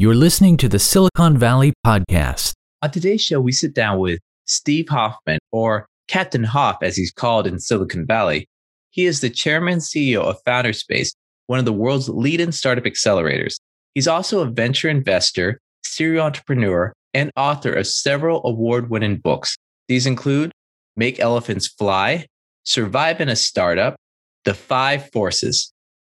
You're listening to the Silicon Valley Podcast. On today's show, we sit down with Steve Hoffman, or Captain Hoff, as he's called in Silicon Valley. He is the chairman and CEO of Founders Space, one of the world's leading startup accelerators. He's also a venture investor, serial entrepreneur, and author of several award winning books. These include Make Elephants Fly, Surviving a Startup, The Five Forces.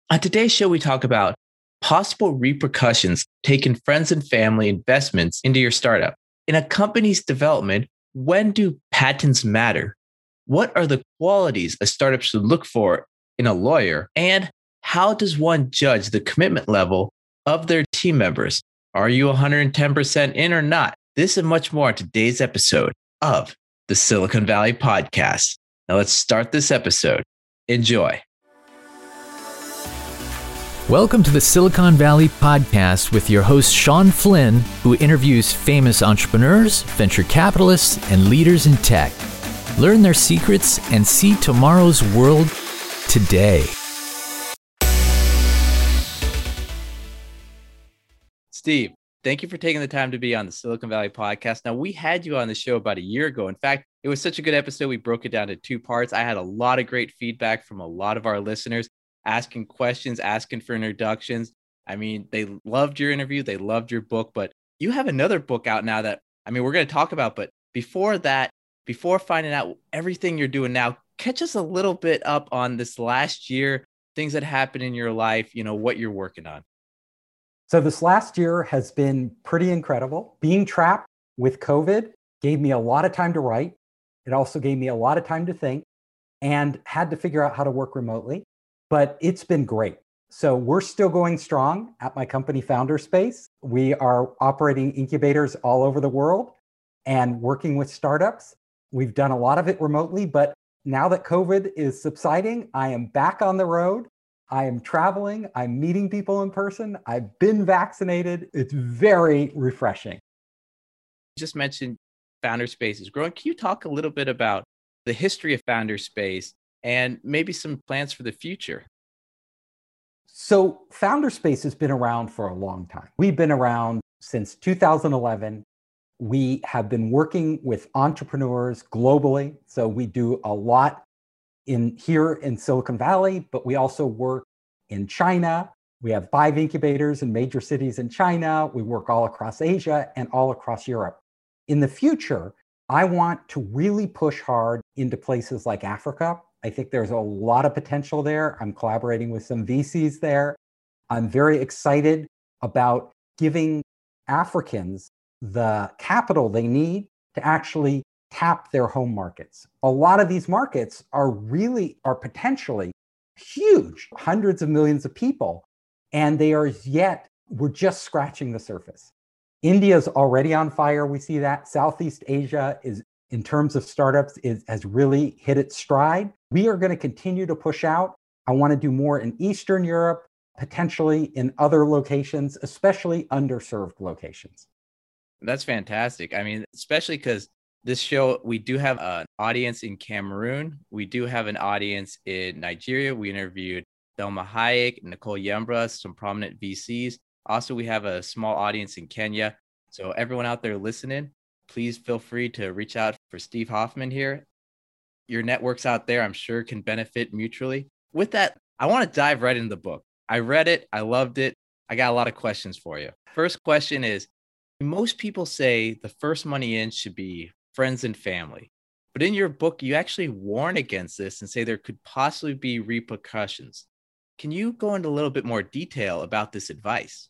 On today's show, we talk about possible repercussions taking friends and family investments into your startup. In a company's development, when do patents matter? What are the qualities a startup should look for in a lawyer? And how does one judge the commitment level of their team members? Are you 110% in or not? This and much more in today's episode of the Silicon Valley Podcast. Now let's start this episode. Enjoy. Welcome to the Silicon Valley Podcast with your host, Shawn Flynn, who interviews famous entrepreneurs, venture capitalists, and leaders in tech. Learn their secrets and see tomorrow's world today. Steve, thank you for taking the time to be on the Silicon Valley podcast. Now, we had you on the show about a year ago. In fact, it was such a good episode. We broke it down to two parts. I had a lot of great feedback from a lot of our listeners asking questions, asking for introductions. I mean, they loved your interview, they loved your book, but you have another book out now that I mean, we're going to talk about, but before that, before finding out everything you're doing now, catch us a little bit up on this last year, things that happened in your life, you know, what you're working on. So, this last year has been pretty incredible. Being trapped with COVID gave me a lot of time to write. It also gave me a lot of time to think and had to figure out how to work remotely but it's been great. So we're still going strong at my company Founders Space. We are operating incubators all over the world and working with startups. We've done a lot of it remotely, but now that COVID is subsiding, I am back on the road. I am traveling. I'm meeting people in person. I've been vaccinated. It's very refreshing. You just mentioned Founders Space is growing. Can you talk a little bit about the history of Founders Space and maybe some plans for the future? So, Founders Space has been around for a long time. We've been around since 2011. We have been working with entrepreneurs globally. So, we do a lot in here in Silicon Valley, but we also work in China. We have five incubators in major cities in China. We work all across Asia and all across Europe. In the future, I want to really push hard into places like Africa I think there's a lot of potential there. I'm collaborating with some VCs there. I'm very excited about giving Africans the capital they need to actually tap their home markets. A lot of these markets are really are potentially huge, hundreds of millions of people, and they are yet we're just scratching the surface. India's already on fire. We see that. Southeast Asia is in terms of startups is, has really hit its stride. We are going to continue to push out. I want to do more in Eastern Europe, potentially in other locations, especially underserved locations. That's fantastic. I mean, especially because this show, we do have an audience in Cameroon. We do have an audience in Nigeria. We interviewed Thelma Hayek, Nicole Yembra, some prominent VCs. Also, we have a small audience in Kenya. So, everyone out there listening, please feel free to reach out for Steve Hoffman here. Your networks out there, I'm sure, can benefit mutually. With that, I want to dive right into the book. I read it, I loved it. I got a lot of questions for you. First question is most people say the first money in should be friends and family. But in your book, you actually warn against this and say there could possibly be repercussions. Can you go into a little bit more detail about this advice?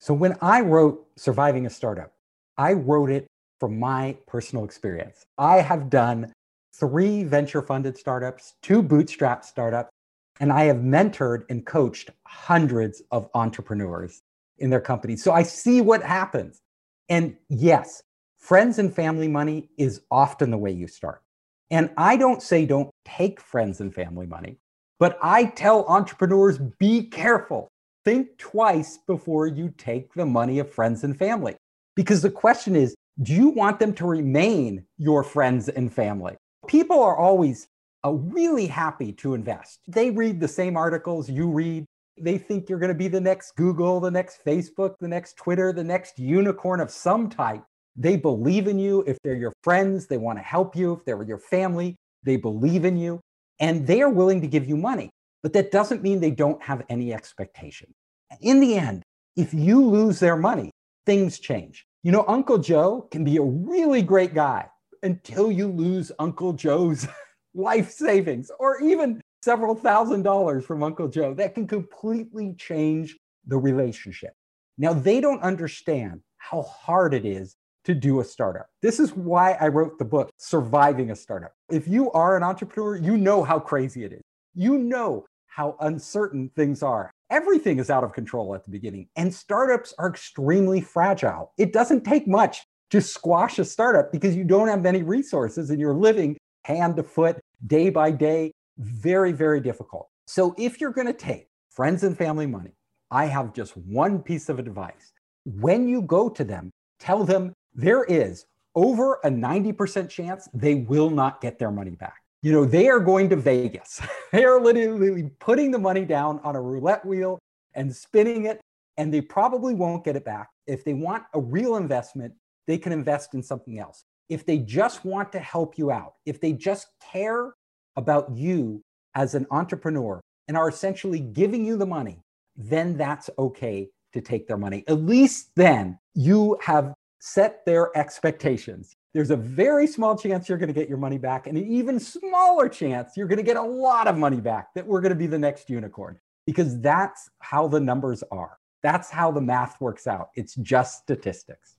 So, when I wrote Surviving a Startup, I wrote it from my personal experience. I have done three venture funded startups, two bootstrap startups, and I have mentored and coached hundreds of entrepreneurs in their companies. So I see what happens. And yes, friends and family money is often the way you start. And I don't say don't take friends and family money, but I tell entrepreneurs be careful. Think twice before you take the money of friends and family. Because the question is do you want them to remain your friends and family? People are always uh, really happy to invest. They read the same articles you read, They think you're going to be the next Google, the next Facebook, the next Twitter, the next unicorn of some type. They believe in you. If they're your friends, they want to help you. If they're your family, they believe in you and they are willing to give you money. But that doesn't mean they don't have any expectation. In the end, if you lose their money, things change. You know, Uncle Joe can be a really great guy until you lose Uncle Joe's life savings or even several thousand dollars from Uncle Joe. That can completely change the relationship. Now, they don't understand how hard it is to do a startup. This is why I wrote the book, Surviving a Startup. If you are an entrepreneur, you know how crazy it is. You know how uncertain things are. Everything is out of control at the beginning, and startups are extremely fragile. It doesn't take much to squash a startup because you don't have many resources and you're living hand to foot, day by day. Very, very difficult. So, if you're going to take friends and family money, I have just one piece of advice. When you go to them, tell them there is over a 90% chance they will not get their money back. You know, they are going to Vegas. they are literally putting the money down on a roulette wheel and spinning it, and they probably won't get it back. If they want a real investment, they can invest in something else. If they just want to help you out, if they just care about you as an entrepreneur and are essentially giving you the money, then that's okay to take their money. At least then you have set their expectations. There's a very small chance you're going to get your money back, and an even smaller chance you're going to get a lot of money back, that we're going to be the next unicorn, because that's how the numbers are. That's how the math works out. It's just statistics.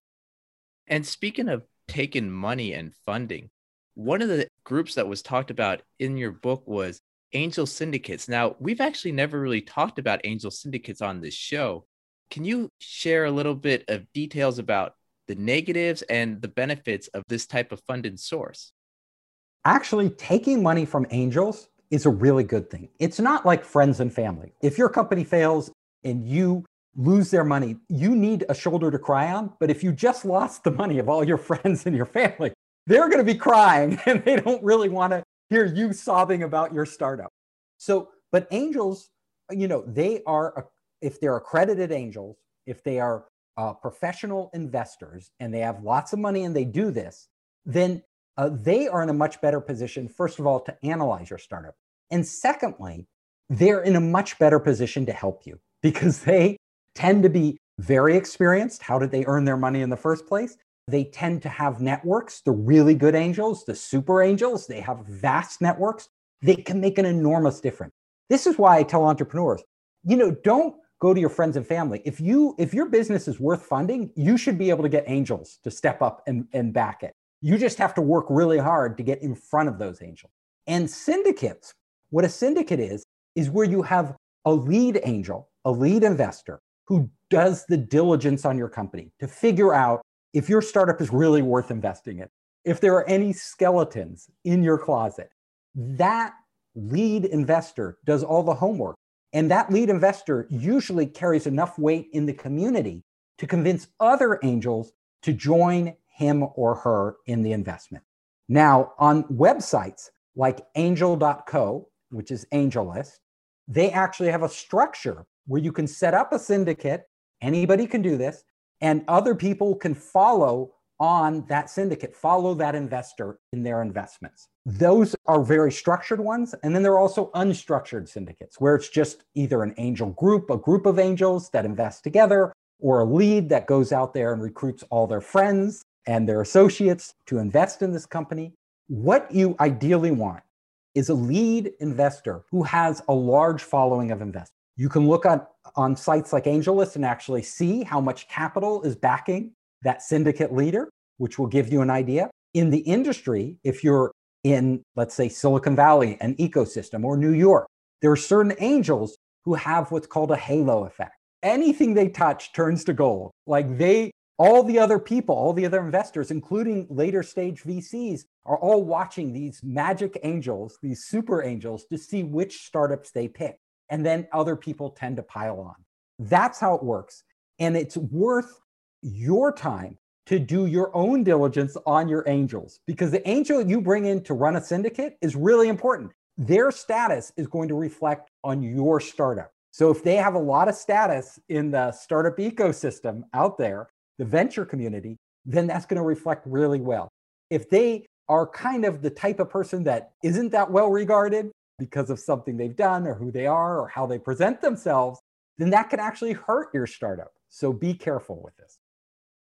And speaking of taking money and funding, one of the groups that was talked about in your book was angel syndicates. Now, we've actually never really talked about angel syndicates on this show. Can you share a little bit of details about the negatives and the benefits of this type of funded source? Actually, taking money from angels is a really good thing. It's not like friends and family. If your company fails and you lose their money, you need a shoulder to cry on. But if you just lost the money of all your friends and your family, they're going to be crying and they don't really want to hear you sobbing about your startup. So, but angels, you know, they are, if they're accredited angels, if they are uh, professional investors and they have lots of money and they do this, then uh, they are in a much better position, first of all, to analyze your startup. And secondly, they're in a much better position to help you because they tend to be very experienced. How did they earn their money in the first place? They tend to have networks, the really good angels, the super angels, they have vast networks. They can make an enormous difference. This is why I tell entrepreneurs, you know, don't go to your friends and family. If you if your business is worth funding, you should be able to get angels to step up and, and back it. You just have to work really hard to get in front of those angels. And syndicates, what a syndicate is, is where you have a lead angel, a lead investor who does the diligence on your company to figure out if your startup is really worth investing in, if there are any skeletons in your closet. That lead investor does all the homework and that lead investor usually carries enough weight in the community to convince other angels to join him or her in the investment. Now, on websites like angel.co, which is AngelList, they actually have a structure where you can set up a syndicate. Anybody can do this, and other people can follow on that syndicate, follow that investor in their investments. Those are very structured ones. And then there are also unstructured syndicates where it's just either an angel group, a group of angels that invest together, or a lead that goes out there and recruits all their friends and their associates to invest in this company. What you ideally want is a lead investor who has a large following of investors. You can look on, on sites like AngelList and actually see how much capital is backing that syndicate leader, which will give you an idea. In the industry, if you're in, let's say, Silicon Valley, an ecosystem, or New York, there are certain angels who have what's called a halo effect. Anything they touch turns to gold. Like they, all the other people, all the other investors, including later stage VCs, are all watching these magic angels, these super angels, to see which startups they pick. And then other people tend to pile on. That's how it works. And it's worth your time to do your own diligence on your angels because the angel you bring in to run a syndicate is really important. Their status is going to reflect on your startup. So if they have a lot of status in the startup ecosystem out there, the venture community, then that's going to reflect really well. If they are kind of the type of person that isn't that well regarded because of something they've done or who they are or how they present themselves, then that can actually hurt your startup. So be careful with this.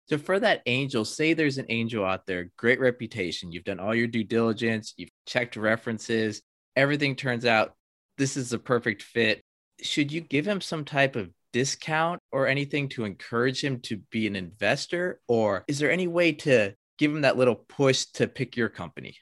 So for that angel, say there's an angel out there, great reputation. You've done all your due diligence, you've checked references, everything turns out this is a perfect fit should you give him some type of discount or anything to encourage him to be an investor? Or is there any way to give him that little push to pick your company?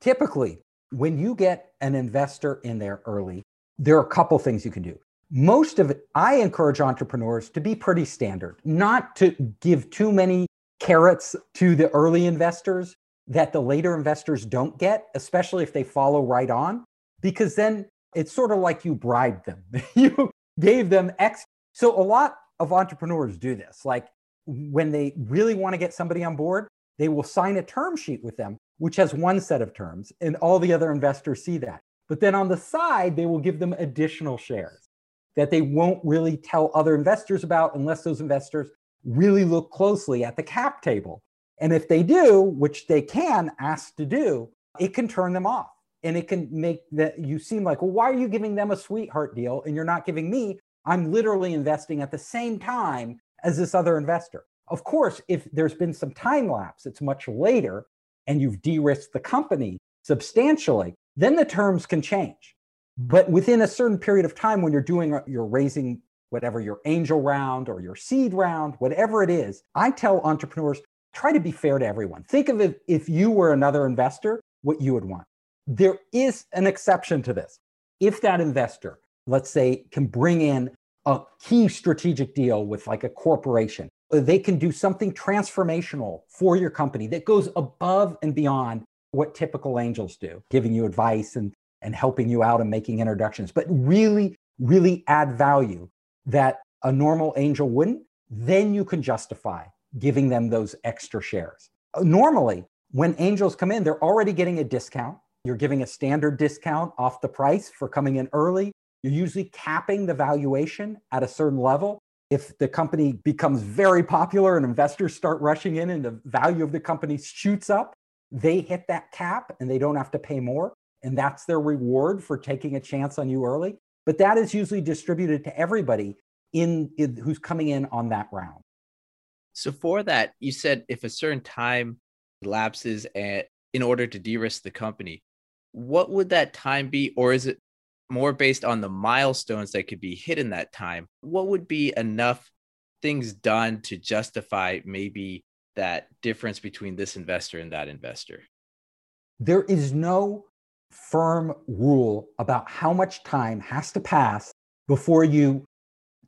Typically, when you get an investor in there early, there are a couple things you can do. Most of it, I encourage entrepreneurs to be pretty standard, not to give too many carrots to the early investors that the later investors don't get, especially if they follow right on, because then it's sort of like you bribed them. you gave them X. So a lot of entrepreneurs do this. Like when they really want to get somebody on board, they will sign a term sheet with them, which has one set of terms, and all the other investors see that. But then on the side, they will give them additional shares that they won't really tell other investors about unless those investors really look closely at the cap table. And if they do, which they can ask to do, it can turn them off and it can make that you seem like, well, why are you giving them a sweetheart deal and you're not giving me? I'm literally investing at the same time as this other investor. Of course, if there's been some time lapse, it's much later and you've de risked the company substantially, then the terms can change. But within a certain period of time, when you're doing, uh, you're raising whatever your angel round or your seed round, whatever it is, I tell entrepreneurs try to be fair to everyone. Think of it if you were another investor, what you would want. There is an exception to this. If that investor, let's say, can bring in a key strategic deal with like a corporation, uh, they can do something transformational for your company that goes above and beyond what typical angels do, giving you advice and, and helping you out and making introductions, but really, really add value that a normal angel wouldn't, then you can justify giving them those extra shares. Uh, normally, when angels come in, they're already getting a discount. You're giving a standard discount off the price for coming in early. You're usually capping the valuation at a certain level. If the company becomes very popular and investors start rushing in and the value of the company shoots up, they hit that cap and they don't have to pay more. And that's their reward for taking a chance on you early. But that is usually distributed to everybody in, in who's coming in on that round. So for that, you said if a certain time lapses and in order to de-risk the company, what would that time be? Or is it more based on the milestones that could be hit in that time? What would be enough things done to justify maybe that difference between this investor and that investor? There is no firm rule about how much time has to pass before you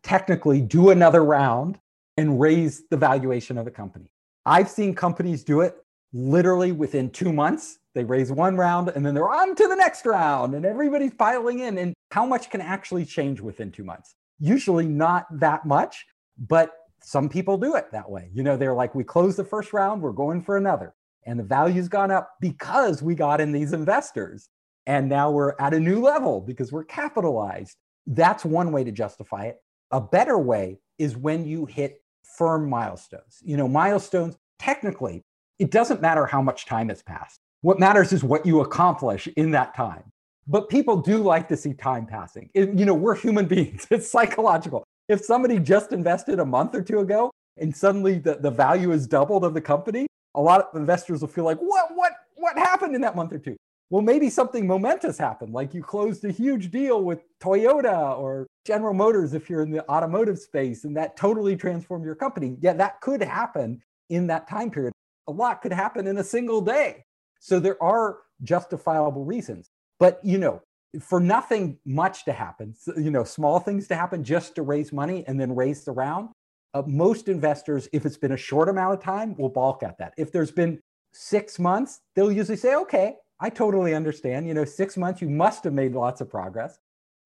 technically do another round and raise the valuation of the company. I've seen companies do it literally within two months they raise one round and then they're on to the next round and everybody's piling in. And how much can actually change within two months? Usually not that much, but some people do it that way. You know, they're like, we close the first round, we're going for another. And the value's gone up because we got in these investors. And now we're at a new level because we're capitalized. That's one way to justify it. A better way is when you hit firm milestones. You know, milestones, technically, it doesn't matter how much time has passed. What matters is what you accomplish in that time. But people do like to see time passing. It, you know, we're human beings, it's psychological. If somebody just invested a month or two ago and suddenly the, the value is doubled of the company, a lot of investors will feel like, what, what, what happened in that month or two? Well, maybe something momentous happened, like you closed a huge deal with Toyota or General Motors if you're in the automotive space, and that totally transformed your company. Yeah, that could happen in that time period. A lot could happen in a single day. So there are justifiable reasons. But, you know, for nothing much to happen, you know, small things to happen just to raise money and then raise the round, uh, most investors, if it's been a short amount of time, will balk at that. If there's been six months, they'll usually say, okay, I totally understand. You know, six months, you must have made lots of progress.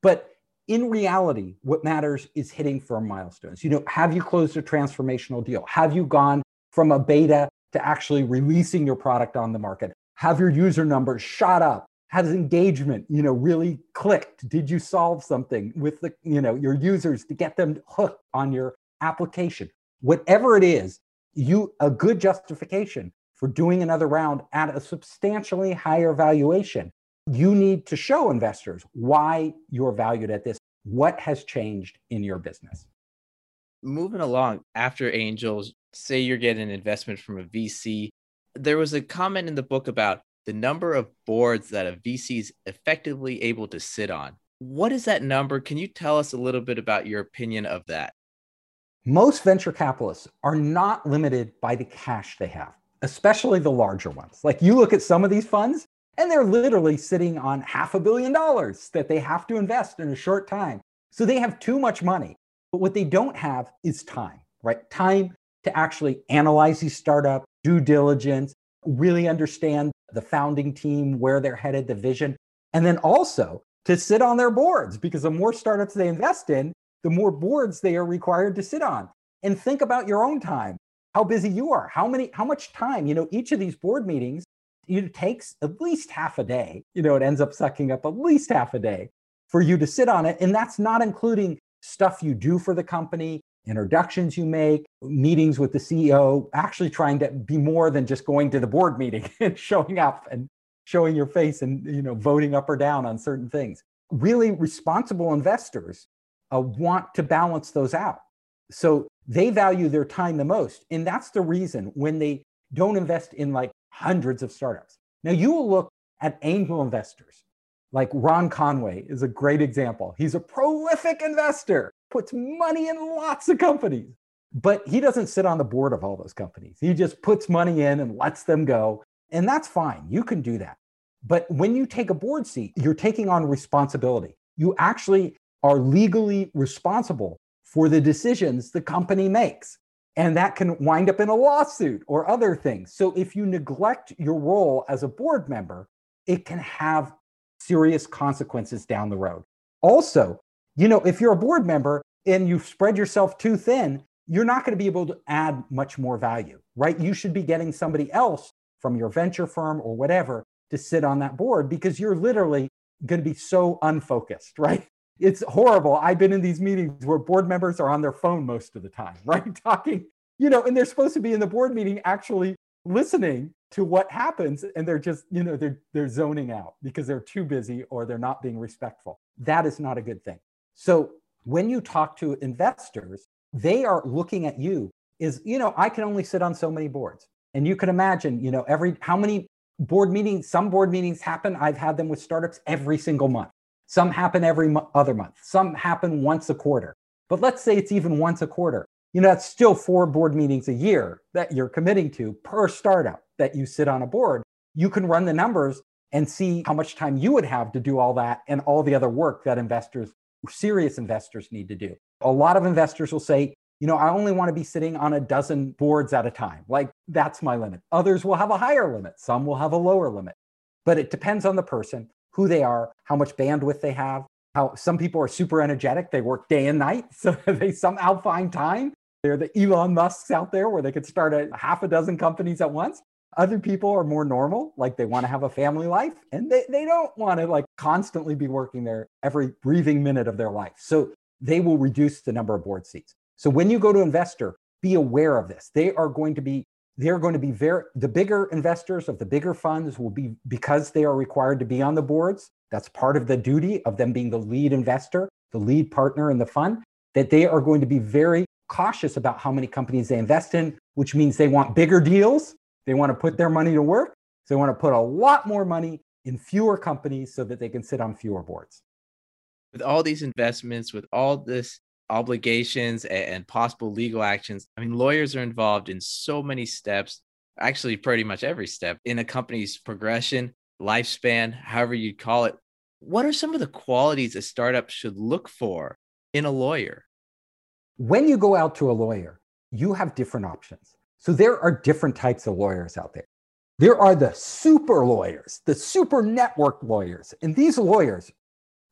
But in reality, what matters is hitting firm milestones. You know, have you closed a transformational deal? Have you gone from a beta to actually releasing your product on the market? have your user numbers shot up? has engagement you know really clicked did you solve something with the you know your users to get them hooked on your application whatever it is you a good justification for doing another round at a substantially higher valuation you need to show investors why you're valued at this what has changed in your business moving along after angels say you're getting an investment from a vc there was a comment in the book about the number of boards that a VC is effectively able to sit on. What is that number? Can you tell us a little bit about your opinion of that? Most venture capitalists are not limited by the cash they have, especially the larger ones. Like you look at some of these funds, and they're literally sitting on half a billion dollars that they have to invest in a short time. So they have too much money. But what they don't have is time, right? Time to actually analyze these startups, due diligence, really understand the founding team, where they're headed, the vision, and then also to sit on their boards because the more startups they invest in, the more boards they are required to sit on. And think about your own time, how busy you are, how many, how much time, you know, each of these board meetings it takes at least half a day. You know, it ends up sucking up at least half a day for you to sit on it. And that's not including stuff you do for the company, introductions you make, meetings with the CEO, actually trying to be more than just going to the board meeting and showing up and showing your face and you know voting up or down on certain things. Really responsible investors uh, want to balance those out. So they value their time the most. And that's the reason when they don't invest in like hundreds of startups. Now you will look at angel investors like Ron Conway is a great example. He's a prolific investor puts money in lots of companies, but he doesn't sit on the board of all those companies. He just puts money in and lets them go. And that's fine. You can do that. But when you take a board seat, you're taking on responsibility. You actually are legally responsible for the decisions the company makes. And that can wind up in a lawsuit or other things. So if you neglect your role as a board member, it can have serious consequences down the road. Also, you know, if you're a board member and you spread yourself too thin, you're not going to be able to add much more value, right? You should be getting somebody else from your venture firm or whatever to sit on that board because you're literally going to be so unfocused, right? It's horrible. I've been in these meetings where board members are on their phone most of the time, right? Talking, you know, and they're supposed to be in the board meeting actually listening to what happens and they're just, you know, they're they're zoning out because they're too busy or they're not being respectful. That is not a good thing. So when you talk to investors, they are looking at you is, you know, I can only sit on so many boards. And you can imagine, you know, every how many board meetings, some board meetings happen. I've had them with startups every single month. Some happen every mo- other month. Some happen once a quarter. But let's say it's even once a quarter. You know, that's still four board meetings a year that you're committing to per startup that you sit on a board. You can run the numbers and see how much time you would have to do all that and all the other work that investors serious investors need to do. A lot of investors will say, you know, I only want to be sitting on a dozen boards at a time. Like that's my limit. Others will have a higher limit, some will have a lower limit. But it depends on the person, who they are, how much bandwidth they have. How some people are super energetic, they work day and night, so they somehow find time. They're the Elon Musks out there where they could start a half a dozen companies at once. Other people are more normal, like they want to have a family life and they, they don't want to like constantly be working there every breathing minute of their life. So they will reduce the number of board seats. So when you go to investor, be aware of this. They are going to be they're going to be very the bigger investors of the bigger funds will be because they are required to be on the boards. That's part of the duty of them being the lead investor, the lead partner in the fund, that they are going to be very cautious about how many companies they invest in, which means they want bigger deals they want to put their money to work. So they want to put a lot more money in fewer companies so that they can sit on fewer boards. With all these investments, with all this obligations and, possible legal actions, I mean, lawyers are involved in so many steps, actually, pretty much every step in a company's progression, lifespan, however you'd call it. What are some of the qualities a startup should look for in a lawyer? When you go out to a lawyer, you have different options. So there are different types of lawyers out there. There are the super lawyers, the super network lawyers. And these lawyers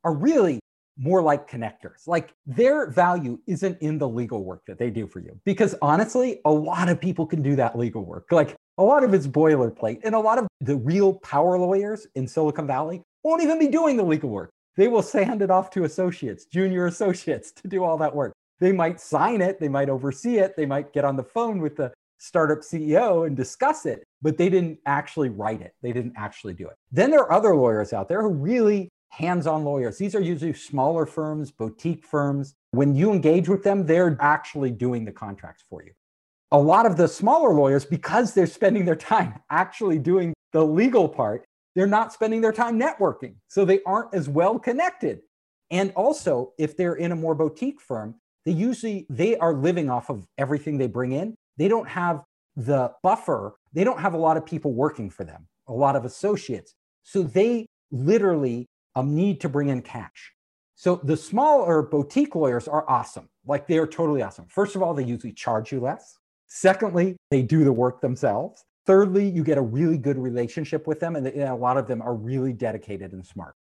are really more like connectors. Like their value isn't in the legal work that they do for you. Because honestly, a lot of people can do that legal work. Like a lot of it's boilerplate. And a lot of the real power lawyers in Silicon Valley won't even be doing the legal work. They will send it off to associates, junior associates to do all that work. They might sign it, they might oversee it, they might get on the phone with the startup CEO and discuss it, but they didn't actually write it. They didn't actually do it. Then there are other lawyers out there who really hands on lawyers. These are usually smaller firms, boutique firms. When you engage with them, they're actually doing the contracts for you. A lot of the smaller lawyers, because they're spending their time actually doing the legal part, they're not spending their time networking. So they aren't as well connected. And also, if they're in a more boutique firm, they usually they are living off of everything they bring in. They don't have the buffer. They don't have a lot of people working for them, a lot of associates. So they literally um, need to bring in cash. So the smaller boutique lawyers are awesome. Like they're totally awesome. First of all, they usually charge you less. Secondly, they do the work themselves. Thirdly, you get a really good relationship with them, and a lot of them are really dedicated and smart.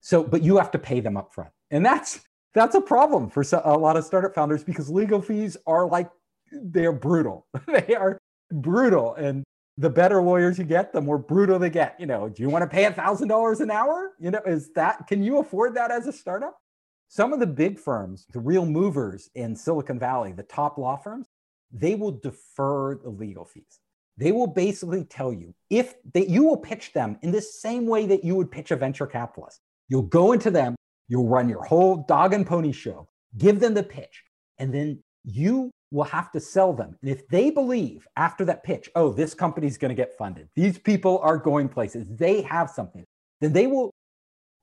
So, but you have to pay them up front, and that's that's a problem for a lot of startup founders because legal fees are like they're brutal. they are brutal, and the better lawyers you get, the more brutal they get. You know, do you want to pay a thousand dollars an hour? You know, is that can you afford that as a startup? Some of the big firms, the real movers in Silicon Valley, the top law firms, they will defer the legal fees. They will basically tell you if they, you will pitch them in the same way that you would pitch a venture capitalist. You'll go into them, you'll run your whole dog and pony show, give them the pitch, and then you will have to sell them. And if they believe after that pitch, oh, this company's going to get funded, these people are going places, they have something, then they will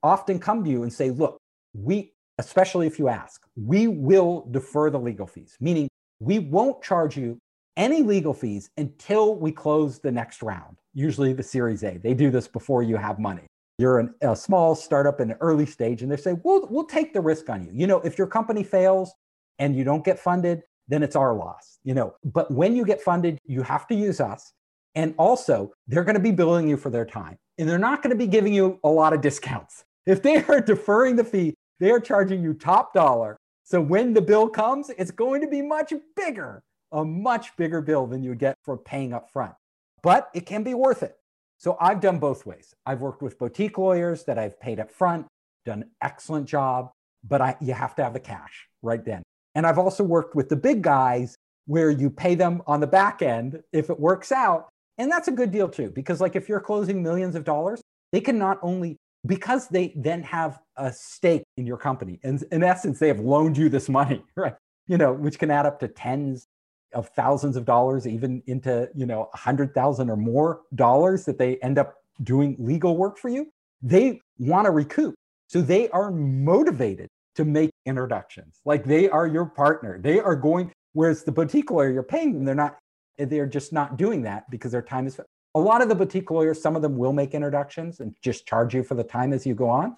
often come to you and say, look, we, especially if you ask, we will defer the legal fees, meaning we won't charge you any legal fees until we close the next round, usually the Series A. They do this before you have money. You're an, a small startup in an early stage, and they say, we'll, we'll take the risk on you. You know, if your company fails and you don't get funded, then it's our loss, you know. But when you get funded, you have to use us. And also, they're going to be billing you for their time. And they're not going to be giving you a lot of discounts. If they are deferring the fee, they are charging you top dollar. So when the bill comes, it's going to be much bigger, a much bigger bill than you would get for paying up front. But it can be worth it. So I've done both ways. I've worked with boutique lawyers that I've paid up front, done excellent job, but I, you have to have the cash right then. And I've also worked with the big guys where you pay them on the back end if it works out. And that's a good deal too, because like if you're closing millions of dollars, they can not only because they then have a stake in your company. And in essence, they have loaned you this money, right? You know, which can add up to tens of thousands of dollars, even into, you know, a hundred thousand or more dollars that they end up doing legal work for you. They want to recoup. So they are motivated to make introductions. Like they are your partner. They are going, whereas the boutique lawyer, you're paying them, they're not, they're just not doing that because their time is. A lot of the boutique lawyers, some of them will make introductions and just charge you for the time as you go on.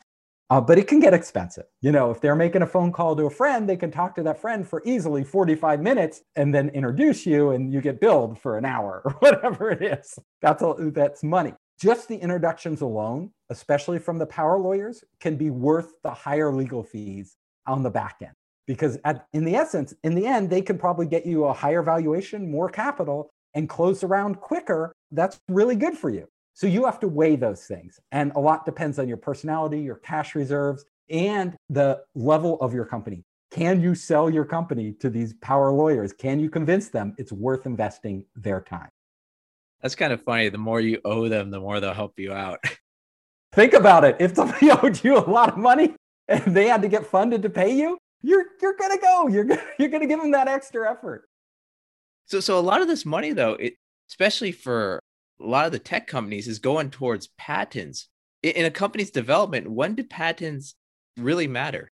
Uh, but it can get expensive. You know, if they're making a phone call to a friend, they can talk to that friend for easily 45 minutes and then introduce you and you get billed for an hour or whatever it is. That's a, that's money. Just the introductions alone, especially from the power lawyers, can be worth the higher legal fees on the back end. Because at, in the essence, in the end, they can probably get you a higher valuation, more capital, and close around quicker. That's really good for you. So you have to weigh those things. And a lot depends on your personality, your cash reserves, and the level of your company. Can you sell your company to these power lawyers? Can you convince them it's worth investing their time? That's kind of funny. The more you owe them, the more they'll help you out. Think about it. If somebody owed you a lot of money and they had to get funded to pay you, you're you're gonna go. You're gonna, you're gonna give them that extra effort. So so a lot of this money though, it, especially for a lot of the tech companies, is going towards patents. In, in a company's development, when do patents really matter?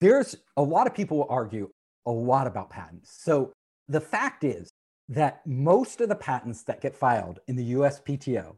There's a lot of people will argue a lot about patents. So the fact is, that most of the patents that get filed in the USPTO,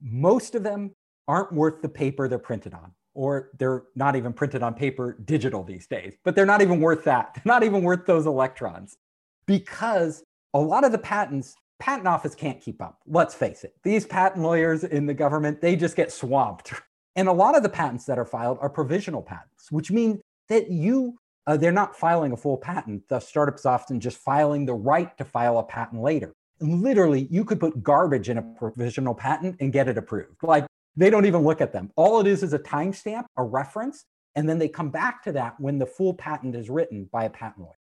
most of them aren't worth the paper they're printed on, or they're not even printed on paper digital these days, but they're not even worth that. They're not even worth those electrons because a lot of the patents, patent office can't keep up. Let's face it. These patent lawyers in the government, they just get swamped. And a lot of the patents that are filed are provisional patents, which mean that you uh, they're not filing a full patent. The startup's often just filing the right to file a patent later. And literally, you could put garbage in a provisional patent and get it approved. Like They don't even look at them. All it is is a timestamp, a reference, and then they come back to that when the full patent is written by a patent lawyer.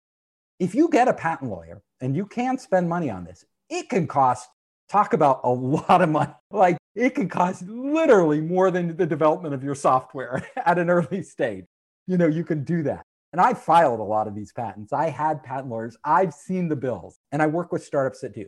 If you get a patent lawyer and you can spend money on this, it can cost, talk about a lot of money. Like it can cost literally more than the development of your software at an early stage. You know, you can do that. And I filed a lot of these patents. I had patent lawyers. I've seen the bills, and I work with startups that do.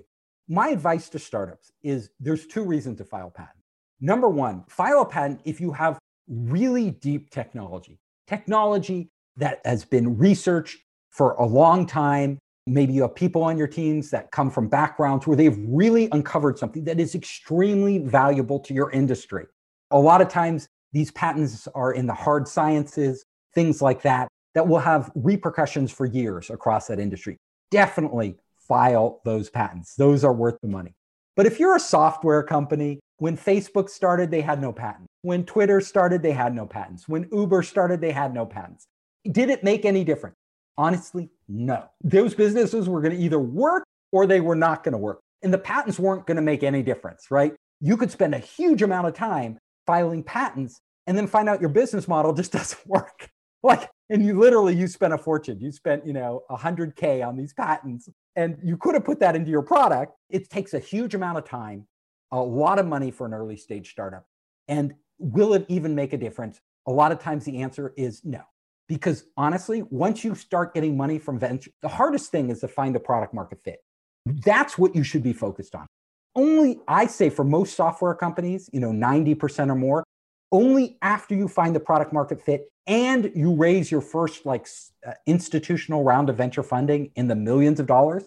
My advice to startups is there's two reasons to file patent. Number one, file a patent if you have really deep technology, technology that has been researched for a long time. Maybe you have people on your teams that come from backgrounds where they've really uncovered something that is extremely valuable to your industry. A lot of times, these patents are in the hard sciences, things like that that will have repercussions for years across that industry. Definitely file those patents. Those are worth the money. But if you're a software company, when Facebook started, they had no patents. When Twitter started, they had no patents. When Uber started, they had no patents. Did it make any difference? Honestly, no. Those businesses were going to either work or they were not going to work. And the patents weren't going to make any difference, right? You could spend a huge amount of time filing patents and then find out your business model just doesn't work. Like and you literally you spent a fortune. You spent you know 100k on these patents and you could have put that into your product. It takes a huge amount of time a lot of money for an early stage startup. And will it even make a difference? A lot of times the answer is no. Because honestly once you start getting money from venture the hardest thing is to find a product market fit. That's what you should be focused on. Only i say for most software companies you know 90% or more only after you find the product market fit and you raise your first like uh, institutional round of venture funding in the millions of dollars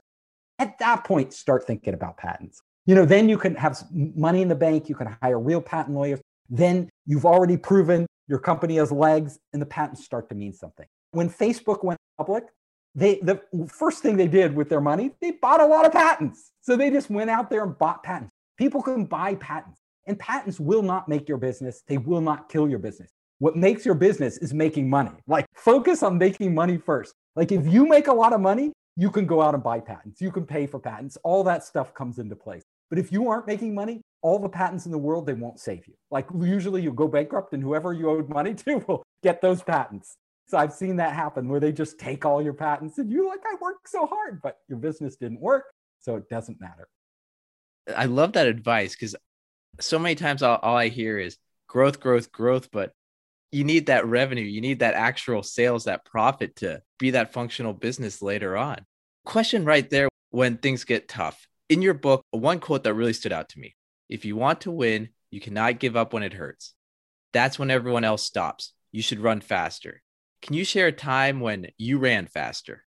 at that point start thinking about patents. You know then you can have money in the bank you can hire real patent lawyers. Then you've already proven your company has legs and the patents start to mean something. When facebook went public they the first thing they did with their money they bought a lot of patents. So they just went out there and bought patents. People can buy patents and patents will not make your business they will not kill your business what makes your business is making money. Like focus on making money first. Like if you make a lot of money, you can go out and buy patents. You can pay for patents. All that stuff comes into place. But if you aren't making money, all the patents in the world, they won't save you. Like usually you go bankrupt and whoever you owed money to will get those patents. So I've seen that happen where they just take all your patents and you're like, I worked so hard, but your business didn't work. So it doesn't matter. I love that advice because so many times all, all I hear is growth, growth, growth. But you need that revenue, you need that actual sales, that profit to be that functional business later on. Question right there when things get tough. In your book, one quote that really stood out to me if you want to win, you cannot give up when it hurts. That's when everyone else stops. You should run faster. Can you share a time when you ran faster?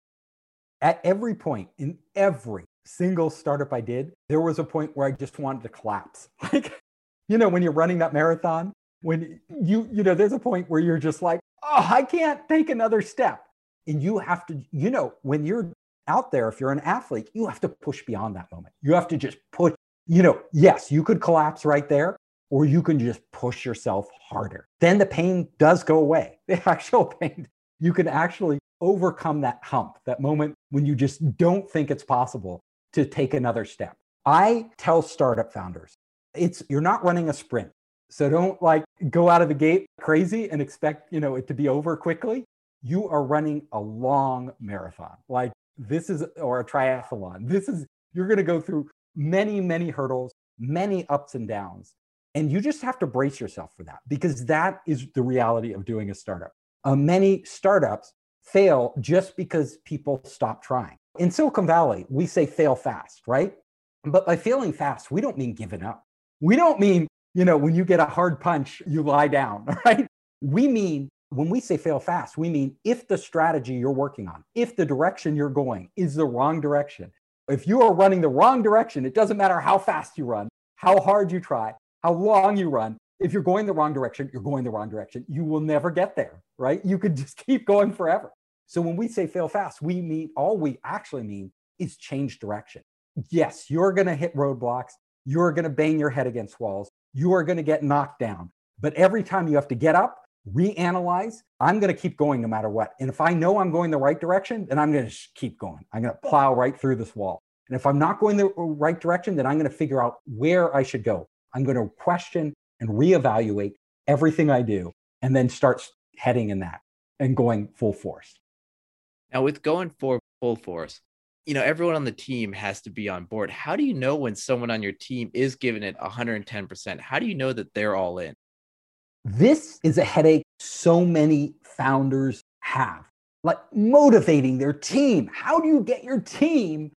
At every point in every single startup I did, there was a point where I just wanted to collapse. Like, you know, when you're running that marathon when you you know there's a point where you're just like oh i can't take another step. And you have to you know when you're out there if you're an athlete you have to push beyond that moment. You have to just push you know yes you could collapse right there or you can just push yourself harder. Then the pain does go away. The actual pain you can actually overcome that hump that moment when you just don't think it's possible to take another step i tell startup founders it's you're not running a sprint so don't like go out of the gate crazy and expect, you know, it to be over quickly. You are running a long marathon. Like this is or a triathlon. This is you're going to go through many many hurdles, many ups and downs. And you just have to brace yourself for that because that is the reality of doing a startup. Uh, many startups fail just because people stop trying. In Silicon Valley, we say fail fast, right? But by failing fast, we don't mean giving up. We don't mean you know, when you get a hard punch, you lie down, right? We mean, when we say fail fast, we mean if the strategy you're working on, if the direction you're going is the wrong direction, if you are running the wrong direction, it doesn't matter how fast you run, how hard you try, how long you run. If you're going the wrong direction, you're going the wrong direction. You will never get there, right? You could just keep going forever. So when we say fail fast, we mean all we actually mean is change direction. Yes, you're going to hit roadblocks. You're going to bang your head against walls you are going to get knocked down. But every time you have to get up, reanalyze, I'm going to keep going no matter what. And if I know I'm going the right direction, then I'm going to keep going. I'm going to plow right through this wall. And if I'm not going the uh, right direction, then I'm going to figure out where I should go. I'm going to question and reevaluate everything I do and then start heading in that and going full force. Now, with going for full force, you know, everyone on the team has to be on board. How do you know when someone on your team is giving it 110%? How do you know that they're all in? This is a headache so many founders have, like motivating their team. How do you get your team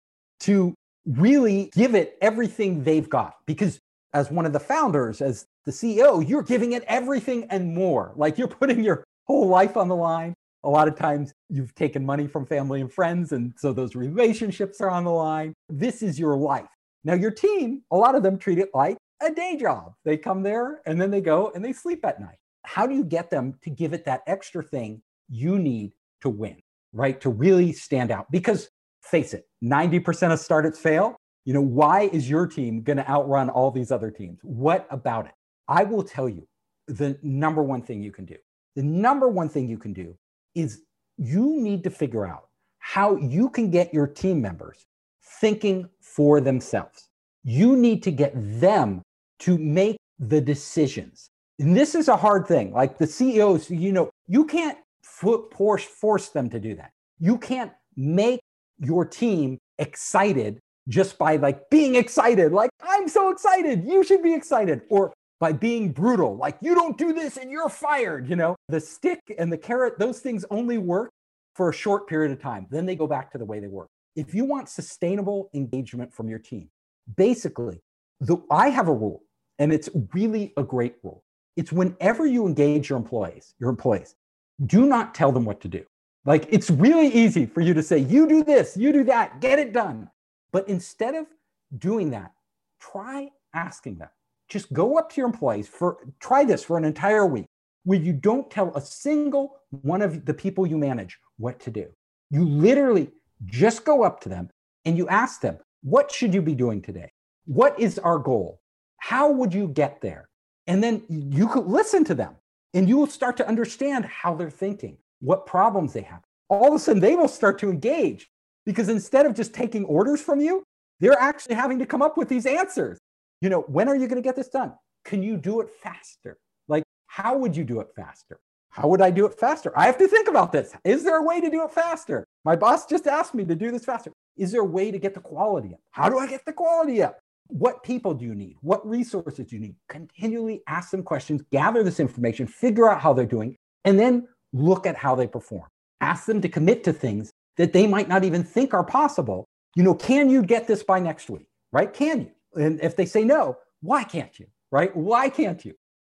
to really give it everything they've got? Because as one of the founders, as the CEO, you're giving it everything and more. Like you're putting your whole life on the line. A lot of times you've taken money from family and friends, and so those relationships are on the line. This is your life. Now, your team, a lot of them treat it like a day job. They come there and then they go and they sleep at night. How do you get them to give it that extra thing you need to win, right? To really stand out? Because face it, 90% of startups fail. You know, why is your team going to outrun all these other teams? What about it? I will tell you the number one thing you can do. The number one thing you can do is you need to figure out how you can get your team members thinking for themselves. You need to get them to make the decisions. And this is a hard thing. Like the CEOs, you know, you can't force force them to do that. You can't make your team excited just by like being excited. Like, I'm so excited. You should be excited. Or by being brutal, like you don't do this and you're fired. You know, the stick and the carrot, those things only work for a short period of time. Then they go back to the way they were. If you want sustainable engagement from your team, basically, the, I have a rule, and it's really a great rule. It's whenever you engage your employees, your employees, do not tell them what to do. Like it's really easy for you to say, you do this, you do that, get it done. But instead of doing that, try asking them, just go up to your employees for try this for an entire week where you don't tell a single one of the people you manage what to do. You literally just go up to them and you ask them, what should you be doing today? What is our goal? How would you get there? And then you could listen to them and you will start to understand how they're thinking, what problems they have. All of a sudden, they will start to engage because instead of just taking orders from you, they're actually having to come up with these answers you know, when are you going to get this done? Can you do it faster? Like, how would you do it faster? How would I do it faster? I have to think about this. Is there a way to do it faster? My boss just asked me to do this faster. Is there a way to get the quality up? How do I get the quality up? What people do you need? What resources do you need? Continually ask them questions, gather this information, figure out how they're doing, and then look at how they perform. Ask them to commit to things that they might not even think are possible. You know, can you get this by next week? Right? Can you? And if they say no, why can't you? Right? Why can't you?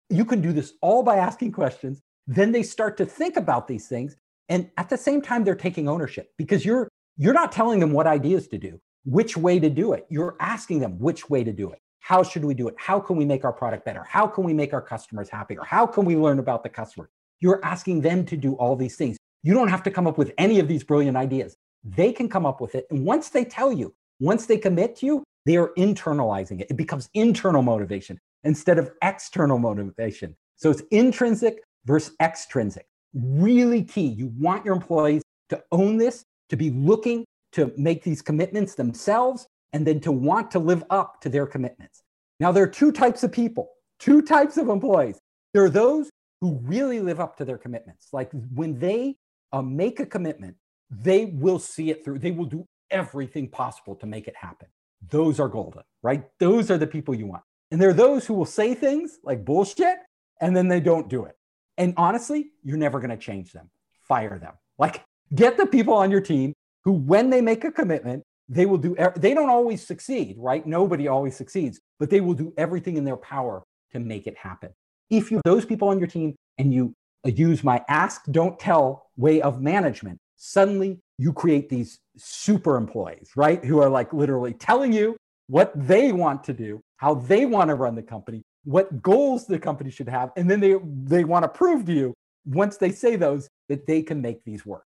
You can do this all by asking questions. Then they start to think about these things. And at the same time, they're taking ownership because you're you're not telling them what ideas to do, which way to do it. You're asking them which way to do it. How should we do it? How can we make our product better? How can we make our customers happier? How can we learn about the customer? You're asking them to do all these things. You don't have to come up with any of these brilliant ideas. They can come up with it. And once they tell you, once they commit to you, they are internalizing it. It becomes internal motivation instead of external motivation. So it's intrinsic versus extrinsic. Really key. You want your employees to own this, to be looking to make these commitments themselves, and then to want to live up to their commitments. Now, there are two types of people, two types of employees. There are those who really live up to their commitments. Like when they uh, make a commitment, they will see it through. They will do everything possible to make it happen those are golden, right? Those are the people you want. And there are those who will say things like bullshit and then they don't do it. And honestly, you're never going to change them. Fire them. Like get the people on your team who, when they make a commitment, they will do, they don't always succeed, right? Nobody always succeeds, but they will do everything in their power to make it happen. If you have those people on your team and you uh, use my ask, don't tell way of management, suddenly you create these super employees, right? Who are like literally telling you what they want to do, how they want to run the company, what goals the company should have, and then they they want to prove to you once they say those that they can make these work.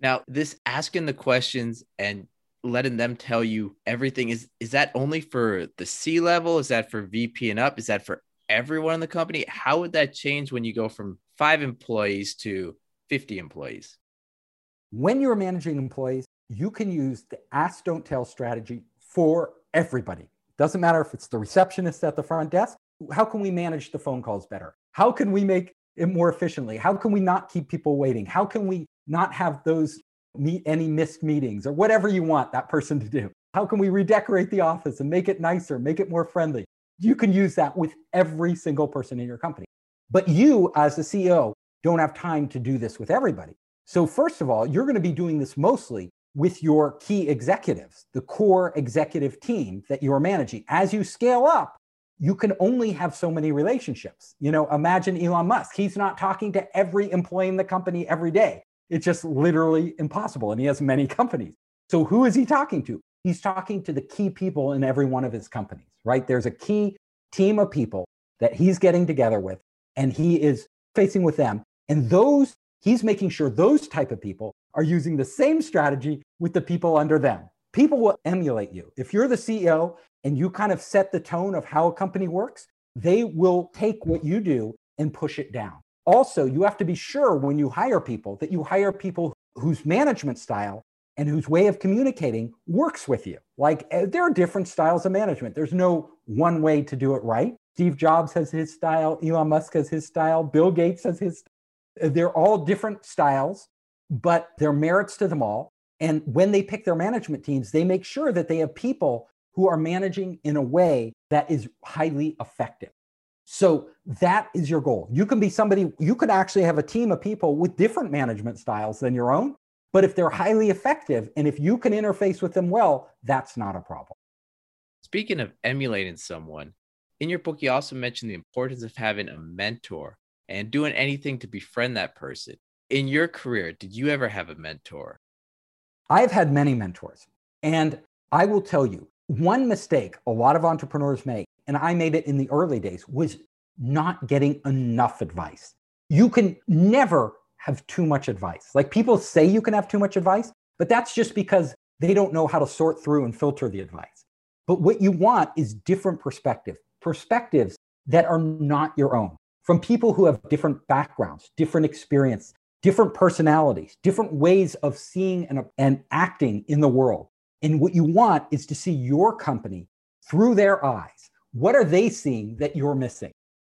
Now, this asking the questions and letting them tell you everything is is that only for the C level? Is that for VP and up? Is that for everyone in the company? How would that change when you go from 5 employees to 50 employees? When you're managing employees, you can use the ask, don't tell strategy for everybody. Doesn't matter if it's the receptionist at the front desk how can we manage the phone calls better? How can we make it more efficiently? How can we not keep people waiting? How can we not have those meet any missed meetings or whatever you want that person to do? How can we redecorate the office and make it nicer, make it more friendly? You can use that with every single person in your company. But you, as the CEO, don't have time to do this with everybody. So, first of all, you're going to be doing this mostly with your key executives, the core executive team that you're managing. As you scale up, you can only have so many relationships. You know, imagine Elon Musk. He's not talking to every employee in the company every day. It's just literally impossible. And he has many companies. So who is he talking to? He's talking to the key people in every one of his companies, right? There's a key team of people that he's getting together with and he is facing with them. And those, he's making sure those type of people are using the same strategy with the people under them. People will emulate you. If you're the CEO and you kind of set the tone of how a company works, they will take what you do and push it down. Also, you have to be sure when you hire people that you hire people whose management style and whose way of communicating works with you. Like eh, there are different styles of management. There's no one way to do it right. Steve Jobs has his style, Elon Musk has his style, Bill Gates has his. They're all different styles, but there are merits to them all. And when they pick their management teams, they make sure that they have people who are managing in a way that is highly effective. So that is your goal. You can be somebody, you could actually have a team of people with different management styles than your own. But if they're highly effective and if you can interface with them well, that's not a problem. Speaking of emulating someone, in your book, you also mentioned the importance of having a mentor and doing anything to befriend that person. In your career, did you ever have a mentor? I've had many mentors. And I will tell you, one mistake a lot of entrepreneurs make, and I made it in the early days, was not getting enough advice. You can never have too much advice. Like people say you can have too much advice, but that's just because they don't know how to sort through and filter the advice. But what you want is different perspective, perspectives that are not your own from people who have different backgrounds, different experience, different personalities, different ways of seeing and, and acting in the world. And what you want is to see your company through their eyes. What are they seeing that you're missing?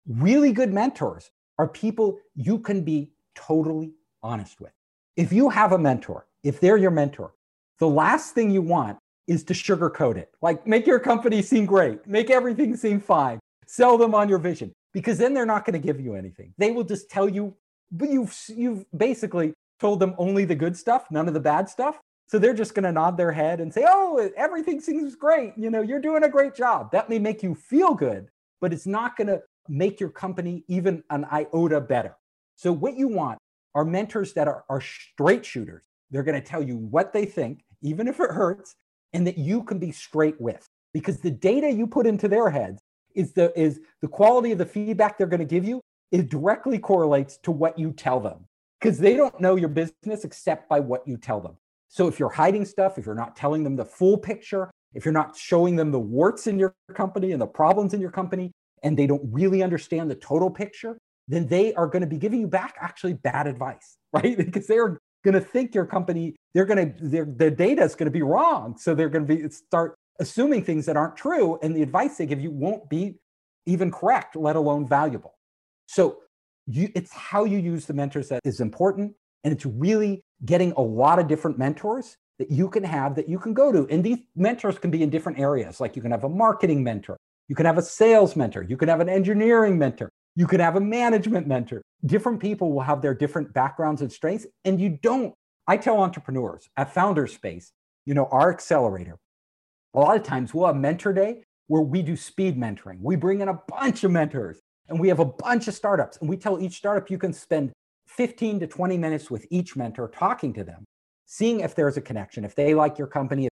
Really good mentors are people you can be totally honest with. If you have a mentor, if they're your mentor, the last thing you want is to sugarcoat it. Like make your company seem great, make everything seem fine, sell them on your vision, because then they're not going to give you anything. They will just tell you, but you've, you've basically told them only the good stuff, none of the bad stuff. So they're just going to nod their head and say, "Oh, everything seems great. You know, you're doing a great job." That may make you feel good, but it's not going to make your company even an iota better. So what you want are mentors that are, are straight shooters. They're going to tell you what they think, even if it hurts, and that you can be straight with. Because the data you put into their heads is the is the quality of the feedback they're going to give you. It directly correlates to what you tell them because they don't know your business except by what you tell them. So if you're hiding stuff, if you're not telling them the full picture, if you're not showing them the warts in your company and the problems in your company, and they don't really understand the total picture, then they are going to be giving you back actually bad advice, right? because they're going to think your company, they're going to, their, their data is going to be wrong. So they're going to be start assuming things that aren't true, and the advice they give you won't be even correct, let alone valuable. So you, it's how you use the mentors that is important. And it's really getting a lot of different mentors that you can have that you can go to. And these mentors can be in different areas. Like you can have a marketing mentor, you can have a sales mentor, you can have an engineering mentor, you can have a management mentor. Different people will have their different backgrounds and strengths. And you don't, I tell entrepreneurs at Founders Space, you know, our accelerator, a lot of times we'll have mentor day where we do speed mentoring. We bring in a bunch of mentors and we have a bunch of startups. And we tell each startup you can spend 15 to 20 minutes with each mentor, talking to them, seeing if there's a connection, if they like your company,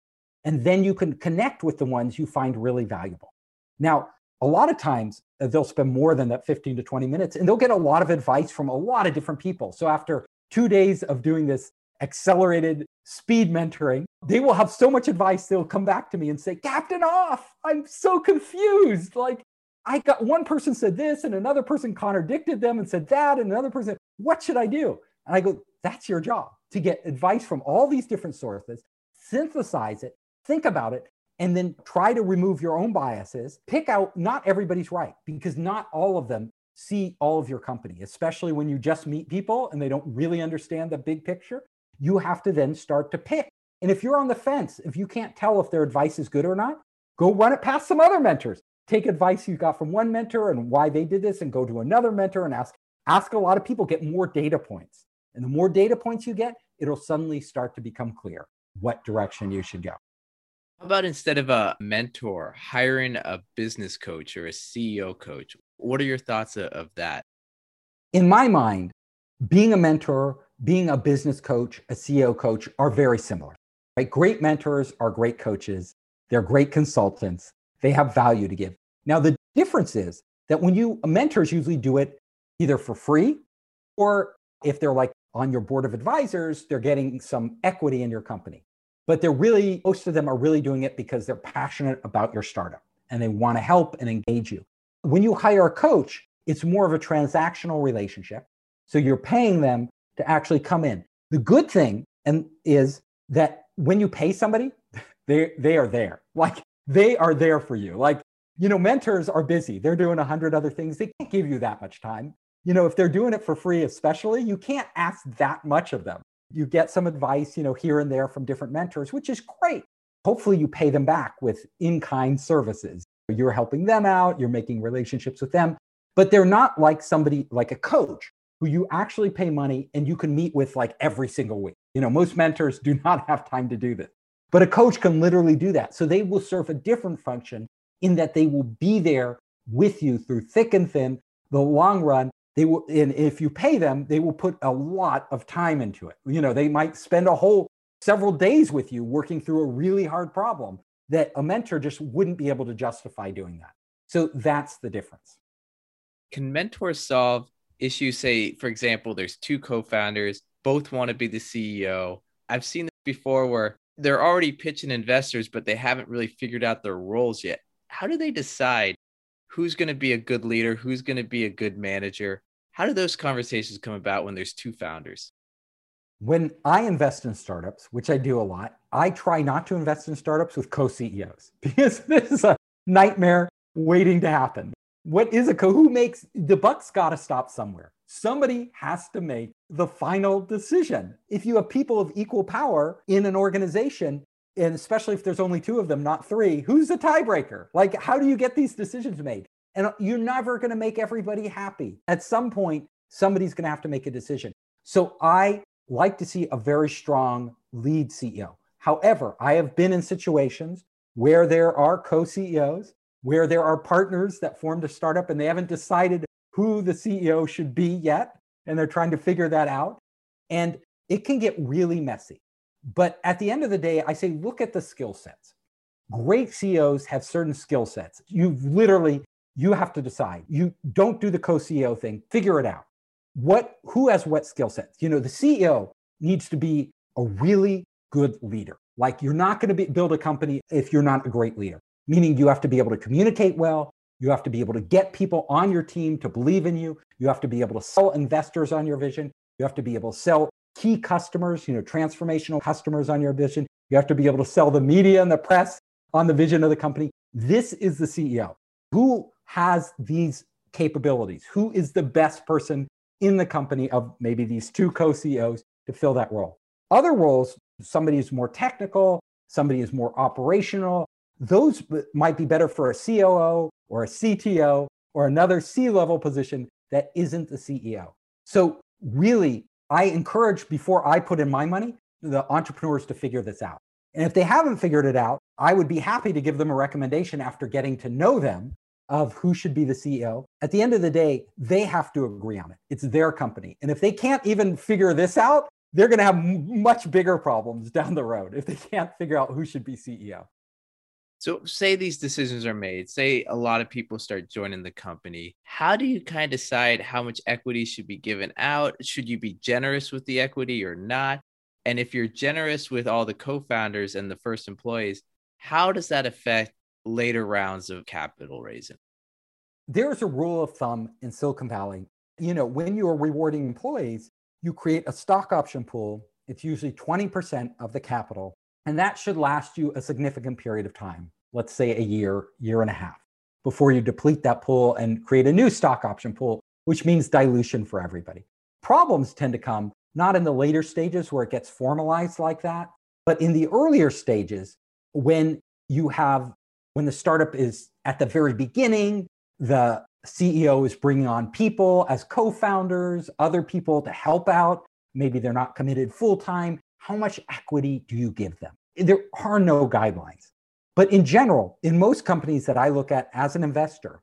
and then you can connect with the ones you find really valuable. Now, a lot of times uh, they'll spend more than that 15 to 20 minutes and they'll get a lot of advice from a lot of different people. So after two days of doing this accelerated speed mentoring, they will have so much advice. They'll come back to me and say, Captain Hoff, I'm so confused. Like, I got one person said this and another person contradicted them and said that and another person, what should I do? And I go, that's your job to get advice from all these different sources, synthesize it, think about it, and then try to remove your own biases. Pick out, not everybody's right, because not all of them see all of your company, especially when you just meet people and they don't really understand the big picture. You have to then start to pick. And if you're on the fence, if you can't tell if their advice is good or not, go run it past some other mentors. Take advice you got from one mentor and why they did this, and go to another mentor and ask. Ask a lot of people, get more data points. And the more data points you get, it'll suddenly start to become clear what direction you should go. How about instead of a mentor, hiring a business coach or a CEO coach? What are your thoughts of that? In my mind, being a mentor, being a business coach, a CEO coach are very similar. Right? Great mentors are great coaches. They're great consultants. They have value to give. Now, the difference is that when you mentors usually do it either for free or if they're like on your board of advisors, they're getting some equity in your company but they're really, most of them are really doing it because they're passionate about your startup and they want to help and engage you. When you hire a coach, it's more of a transactional relationship. So you're paying them to actually come in. The good thing and is that when you pay somebody, they they are there. Like they are there for you. Like, you know, mentors are busy. They're doing a hundred other things. They can't give you that much time. You know, if they're doing it for free, especially, you can't ask that much of them you get some advice, you know, here and there from different mentors, which is great. Hopefully you pay them back with in-kind services. You're helping them out, you're making relationships with them, but they're not like somebody like a coach who you actually pay money and you can meet with like every single week. You know, most mentors do not have time to do this. But a coach can literally do that. So they will serve a different function in that they will be there with you through thick and thin, the long run, they will and if you pay them they will put a lot of time into it. You know they might spend a whole several days with you working through a really hard problem that a mentor just wouldn't be able to justify doing that. So that's the difference. Can mentors solve issues? Say for example there's two co-founders both want to be the ceo i've seen this before where they're already pitching investors but they haven't really figured out their roles yet how do they decide who's going to be a good leader, who's going to be a good manager. How do those conversations come about when there's two founders? When I invest in startups, which I do a lot, I try not to invest in startups with co CEOs because this is a nightmare waiting to happen. What is a co? Who makes the buck's got to stop somewhere? Somebody has to make the final decision. If you have people of equal power in an organization, and especially if there's only two of them, not three, who's the tiebreaker? Like, how do you get these decisions made? And you're never going to make everybody happy. At some point, somebody's going to have to make a decision. So I like to see a very strong lead CEO. However, I have been in situations where there are co CEOs, where there are partners that formed a startup and they haven't decided who the CEO should be yet. And they're trying to figure that out. And it can get really messy. But at the end of the day, I say look at the skill sets. Great CEOs have certain skill sets. You literally you have to decide. You don't do the co-CEO thing. Figure it out. What who has what skill sets? You know, the CEO needs to be a really good leader. Like you're not going to build a company if you're not a great leader. Meaning you have to be able to communicate well, you have to be able to get people on your team to believe in you. You have to be able to sell investors on your vision. You have to be able to sell key customers, you know, transformational customers on your vision. You have to be able to sell the media and the press on the vision of the company. This is the CEO. Who has these capabilities? Who is the best person in the company of maybe these two co CEOs to fill that role? Other roles, somebody is more technical, somebody is more operational. Those might be better for a COO or a CTO or another C level position that isn't the CEO. So, really, I encourage before I put in my money, the entrepreneurs to figure this out. And if they haven't figured it out, I would be happy to give them a recommendation after getting to know them of who should be the CEO. At the end of the day, they have to agree on it. It's their company. And if they can't even figure this out, they're going to have much bigger problems down the road if they can't figure out who should be CEO. So, say these decisions are made, say a lot of people start joining the company. How do you kind of decide how much equity should be given out? Should you be generous with the equity or not? And if you're generous with all the co founders and the first employees, how does that affect later rounds of capital raising? There's a rule of thumb in Silicon Valley. You know, when you are rewarding employees, you create a stock option pool. It's usually 20% of the capital And that should last you a significant period of time, let's say a year, year and a half, before you deplete that pool and create a new stock option pool, which means dilution for everybody. Problems tend to come not in the later stages where it gets formalized like that, but in the earlier stages when you have, when the startup is at the very beginning, the CEO is bringing on people as co founders, other people to help out. Maybe they're not committed full time. How much equity do you give them? There are no guidelines. But in general, in most companies that I look at as an investor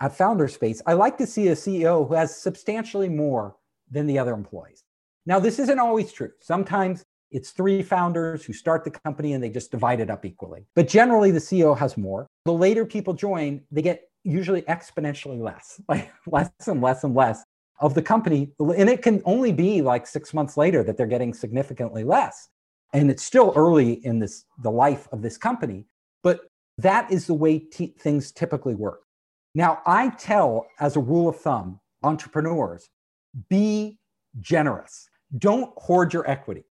at Founders Space, I like to see a CEO who has substantially more than the other employees. Now, this isn't always true. Sometimes it's three founders who start the company and they just divide it up equally. But generally, the CEO has more. The later people join, they get usually exponentially less, like less and less and less of the company. And it can only be like six months later that they're getting significantly less. And it's still early in this the life of this company. But that is the way t- things typically work. Now, I tell as a rule of thumb, entrepreneurs, be generous. Don't hoard your equity.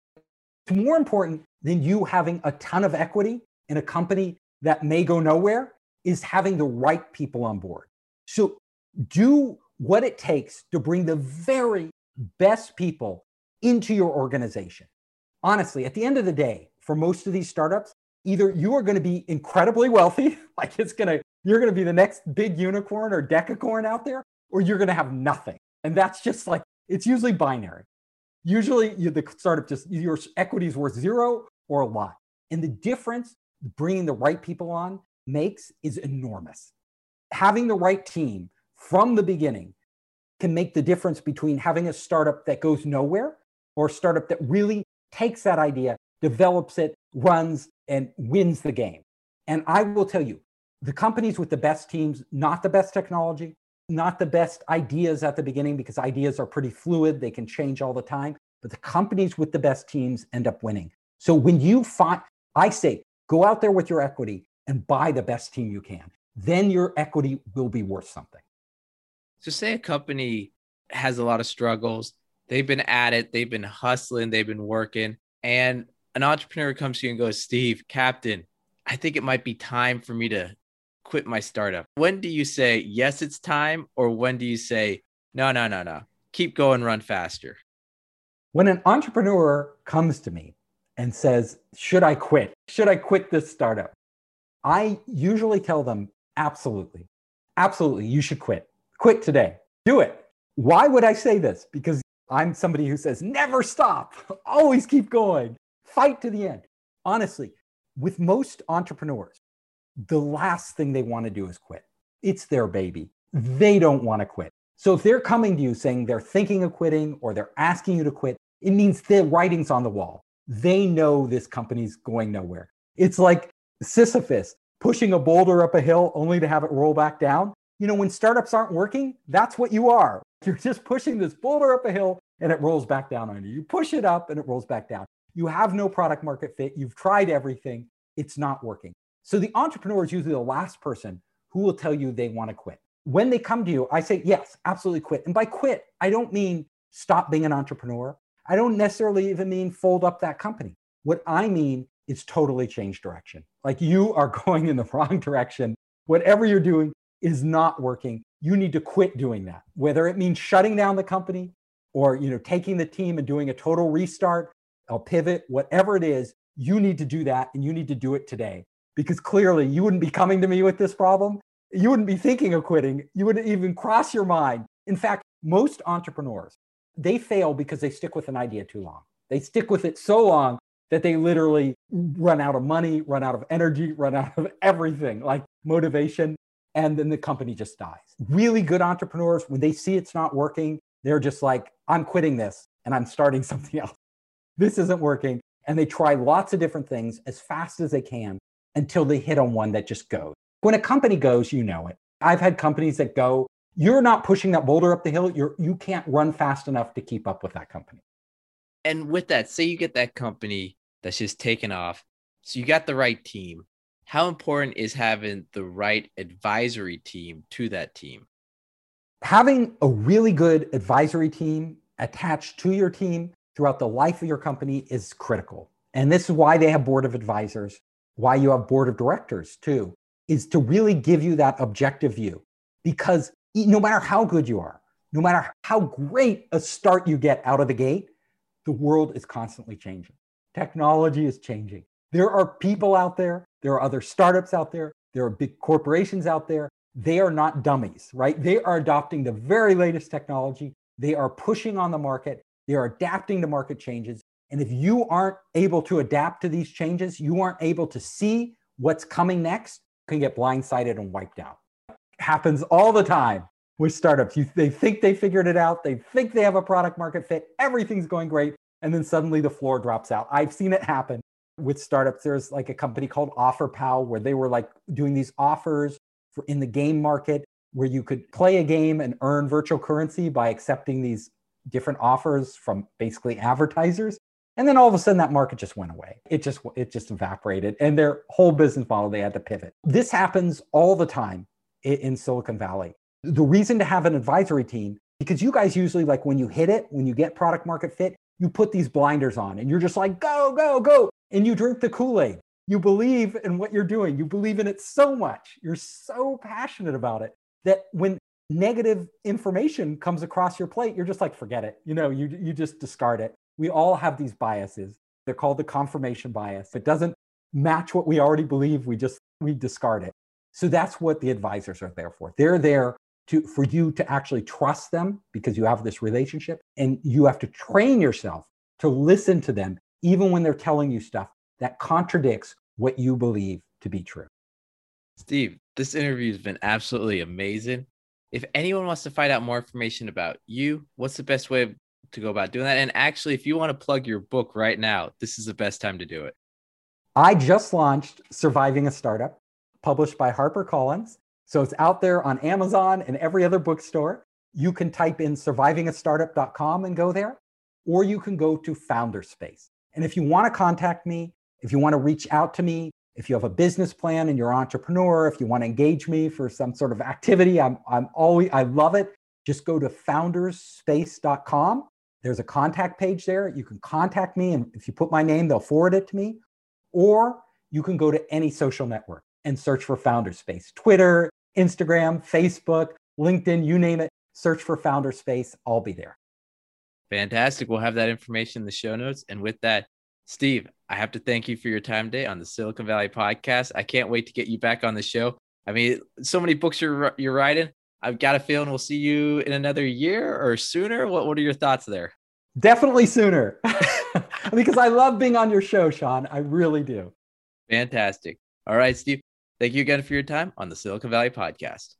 It's more important than you having a ton of equity in a company that may go nowhere is having the right people on board. So do what it takes to bring the very best people into your organization. Honestly, at the end of the day, for most of these startups, either you are going to be incredibly wealthy, like it's going to, you're going to be the next big unicorn or decacorn out there, or you're going to have nothing. And that's just like, it's usually binary. Usually you, the startup just, your equity is worth zero or a lot. And the difference bringing the right people on makes is enormous. Having the right team from the beginning can make the difference between having a startup that goes nowhere or a startup that really takes that idea, develops it, runs, and wins the game. And I will tell you, the companies with the best teams, not the best technology, not the best ideas at the beginning, because ideas are pretty fluid, they can change all the time. But the companies with the best teams end up winning. So when you find, I say, go out there with your equity and buy the best team you can. Then your equity will be worth something. So, say a company has a lot of struggles, they've been at it, they've been hustling, they've been working, and an entrepreneur comes to you and goes, Steve, Captain, I think it might be time for me to quit my startup. When do you say, yes, it's time? Or when do you say, no, no, no, no, keep going, run faster? When an entrepreneur comes to me and says, should I quit? Should I quit this startup? I usually tell them, absolutely, absolutely, you should quit. Quit today. Do it. Why would I say this? Because I'm somebody who says, never stop, always keep going, fight to the end. Honestly, with most entrepreneurs, the last thing they want to do is quit. It's their baby. They don't want to quit. So if they're coming to you saying they're thinking of quitting or they're asking you to quit, it means the writing's on the wall. They know this company's going nowhere. It's like Sisyphus pushing a boulder up a hill only to have it roll back down. You know, when startups aren't working, that's what you are. You're just pushing this boulder up a hill and it rolls back down on you. You push it up and it rolls back down. You have no product market fit. You've tried everything, it's not working. So the entrepreneur is usually the last person who will tell you they want to quit. When they come to you, I say, yes, absolutely quit. And by quit, I don't mean stop being an entrepreneur. I don't necessarily even mean fold up that company. What I mean is totally change direction. Like you are going in the wrong direction. Whatever you're doing is not working. You need to quit doing that. Whether it means shutting down the company or you know taking the team and doing a total restart, a pivot, whatever it is, you need to do that and you need to do it today. Because clearly you wouldn't be coming to me with this problem. You wouldn't be thinking of quitting. You wouldn't even cross your mind. In fact, most entrepreneurs, they fail because they stick with an idea too long. They stick with it so long that they literally run out of money, run out of energy, run out of everything like motivation. And then the company just dies. Really good entrepreneurs, when they see it's not working, they're just like, I'm quitting this and I'm starting something else. This isn't working. And they try lots of different things as fast as they can until they hit on one that just goes. When a company goes, you know it. I've had companies that go, you're not pushing that boulder up the hill. You're, you can't run fast enough to keep up with that company. And with that, say you get that company that's just taken off. So you got the right team. How important is having the right advisory team to that team? Having a really good advisory team attached to your team throughout the life of your company is critical. And this is why they have board of advisors, why you have board of directors too, is to really give you that objective view. Because no matter how good you are, no matter how great a start you get out of the gate, the world is constantly changing. Technology is changing. There are people out there, there are other startups out there, there are big corporations out there. They are not dummies, right? They are adopting the very latest technology. They are pushing on the market. They are adapting to market changes. And if you aren't able to adapt to these changes, you aren't able to see what's coming next, you can get blindsided and wiped out. happens all the time with startups. You, they think they figured it out. They think they have a product market fit. Everything's going great. And then suddenly the floor drops out. I've seen it happen with startups. There's like a company called OfferPal where they were like doing these offers for in the game market where you could play a game and earn virtual currency by accepting these different offers from basically advertisers. And then all of a sudden that market just went away. It just it just evaporated and their whole business model they had to pivot. This happens all the time in Silicon Valley. The reason to have an advisory team because you guys usually like when you hit it, when you get product market fit, you put these blinders on and you're just like go go go and you drink the Kool-Aid. You believe in what you're doing. You believe in it so much. You're so passionate about it that when negative information comes across your plate, you're just like forget it. You know, you you just discard it we all have these biases. They're called the confirmation bias. It doesn't match what we already believe, we just we discard it. So that's what the advisors are there for. They're there to for you to actually trust them because you have this relationship and you have to train yourself to listen to them even when they're telling you stuff that contradicts what you believe to be true. Steve, this interview has been absolutely amazing. If anyone wants to find out more information about you, what's the best way to go about doing that. And actually, if you want to plug your book right now, this is the best time to do it. I just launched Surviving a Startup, published by HarperCollins. So it's out there on Amazon and every other bookstore. You can type in survivingastartup.com and go there, or you can go to Founders Space. And if you want to contact me, if you want to reach out to me, if you have a business plan and you're an entrepreneur, if you want to engage me for some sort of activity, I'm, I'm always, I love it. Just go to foundersspace.com there's a contact page there. You can contact me, and if you put my name, they'll forward it to me. Or you can go to any social network and search for Founders Space Twitter, Instagram, Facebook, LinkedIn, you name it. Search for Founders Space. I'll be there. Fantastic. We'll have that information in the show notes. And with that, Steve, I have to thank you for your time today on the Silicon Valley podcast. I can't wait to get you back on the show. I mean, so many books you're you're writing. I've got a feeling we'll see you in another year or sooner. What What are your thoughts there? Definitely sooner, because I love being on your show, Shawn. I really do. Fantastic. All right, Steve. Thank you again for your time on the Silicon Valley Podcast.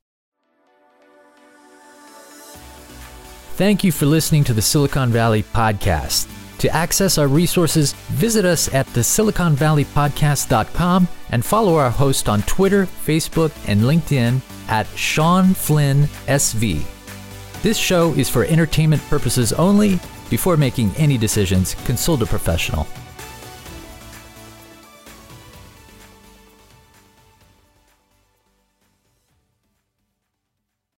Thank you for listening to the Silicon Valley Podcast. To access our resources, visit us at the siliconvalleypodcast.com and follow our host on Twitter, Facebook, and LinkedIn at Shawn Flynn SV. This show is for entertainment purposes only. Before making any decisions, consult a professional.